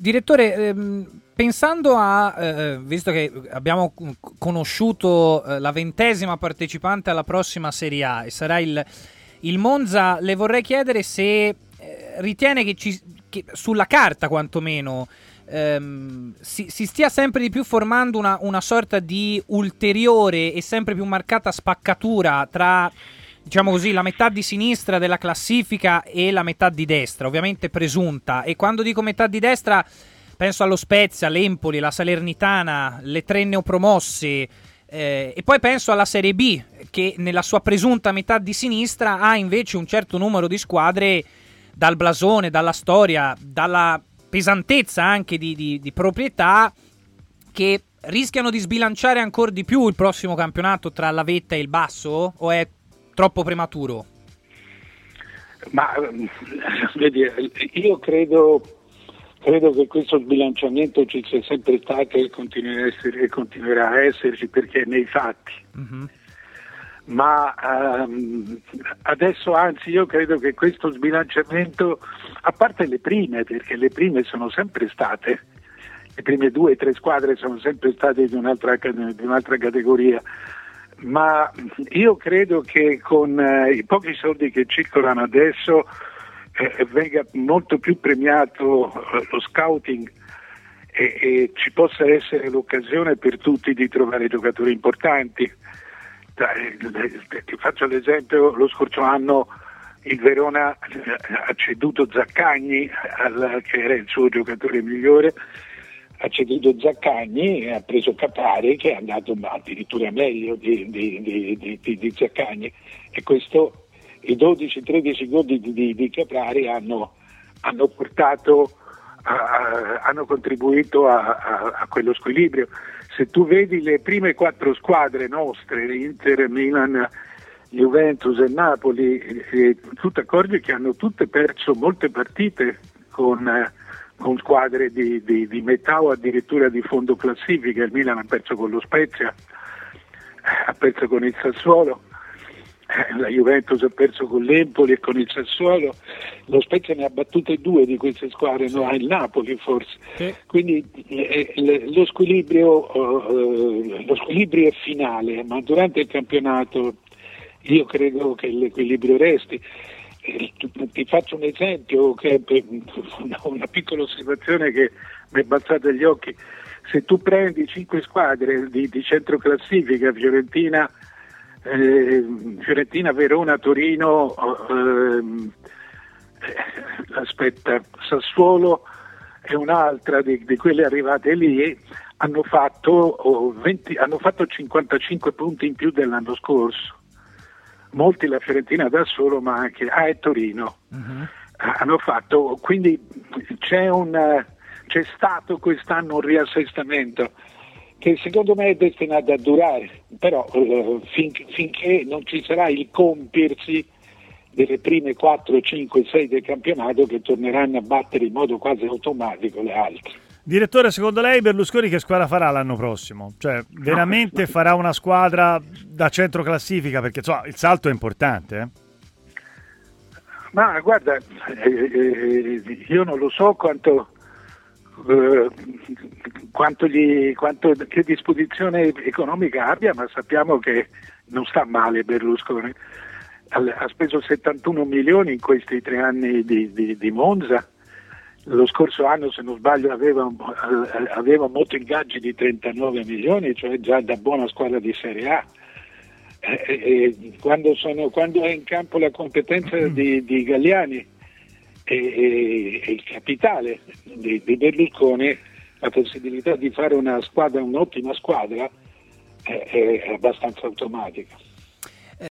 Direttore, ehm, pensando a, eh, visto che abbiamo conosciuto eh, la ventesima partecipante alla prossima Serie A e sarà il, il Monza, le vorrei chiedere se eh, ritiene che, ci, che, sulla carta quantomeno ehm, si, si, stia sempre di più formando una, una sorta di ulteriore e sempre più marcata spaccatura tra diciamo così, la metà di sinistra della classifica e la metà di destra, ovviamente presunta. E quando dico metà di destra, penso allo Spezia, l'Empoli, la Salernitana, le tre neopromosse. Eh, e poi penso alla Serie B, che nella sua presunta metà di sinistra ha invece un certo numero di squadre dal blasone, dalla storia, dalla pesantezza anche di, di, di proprietà che rischiano di sbilanciare ancora di più il prossimo campionato tra la vetta e il basso? O è troppo prematuro? Ma vedi, io credo, credo, che questo sbilanciamento ci sia sempre stato e continuerà, essere, continuerà a esserci perché è nei fatti. Mm-hmm. Ma um, adesso anzi io credo che questo sbilanciamento, a parte le prime, perché le prime sono sempre state, le prime due o tre squadre sono sempre state di un'altra, di un'altra categoria, ma io credo che con eh, i pochi soldi che circolano adesso eh, venga molto più premiato eh, lo scouting e, e, ci possa essere l'occasione per tutti di trovare giocatori importanti. Dai, ti faccio l'esempio, lo scorso anno il Verona eh, ha ceduto Zaccagni, al, che era il suo giocatore migliore, ha ceduto Zaccagni e ha preso Capari che è andato addirittura meglio di, di, di, di Zaccagni e questo, i 12-13 gol di, Capari hanno, hanno, portato, a, hanno contribuito a, a, a, quello squilibrio. Se tu vedi le prime quattro squadre nostre, Inter, Milan, Juventus e Napoli, eh, tu ti accorgi che hanno tutte perso molte partite con... Eh, con squadre di, di, di, metà o addirittura di fondo classifica, il Milan ha perso con lo Spezia, ha perso con il Sassuolo, la Juventus ha perso con l'Empoli e con il Sassuolo, lo Spezia ne ha battute due di queste squadre, sì. no, il Napoli forse. Sì. Quindi eh, lo, squilibrio, eh, lo squilibrio è finale, ma durante il campionato io credo che l'equilibrio resti. Eh, ti faccio un esempio, una piccola osservazione che mi è balzata agli occhi. Se tu prendi cinque squadre di, di centroclassifica, Fiorentina, eh, Fiorentina, Verona, Torino, ehm, eh, aspetta, Sassuolo e un'altra di, di, quelle arrivate lì hanno fatto, 20, hanno fatto 55 punti in più dell'anno scorso molti la Fiorentina da solo, ma anche ah, e Torino uh-huh. hanno fatto, quindi c'è, un, c'è stato quest'anno un riassestamento che secondo me è destinato a durare, però uh, fin, finché non ci sarà il compiersi delle prime 4, 5, 6 del campionato che torneranno a battere in modo quasi automatico le altre. Direttore, secondo lei Berlusconi che squadra farà l'anno prossimo? Cioè, veramente farà una squadra da centro classifica? Perché insomma, il salto è importante. Eh? Ma guarda, eh, eh, io non lo so quanto, eh, quanto, gli, quanto, che disposizione economica abbia, ma sappiamo che non sta male Berlusconi. Ha speso 71 milioni in questi tre anni di, di, di Monza lo scorso anno se non sbaglio aveva, aveva molti ingaggi di 39 milioni, cioè già da buona squadra di Serie A. E, e, quando, sono, quando, è in campo la competenza mm. di, di Galliani e, e, il capitale di, di, Berlusconi, la possibilità di fare una squadra, un'ottima squadra, è, è abbastanza automatica.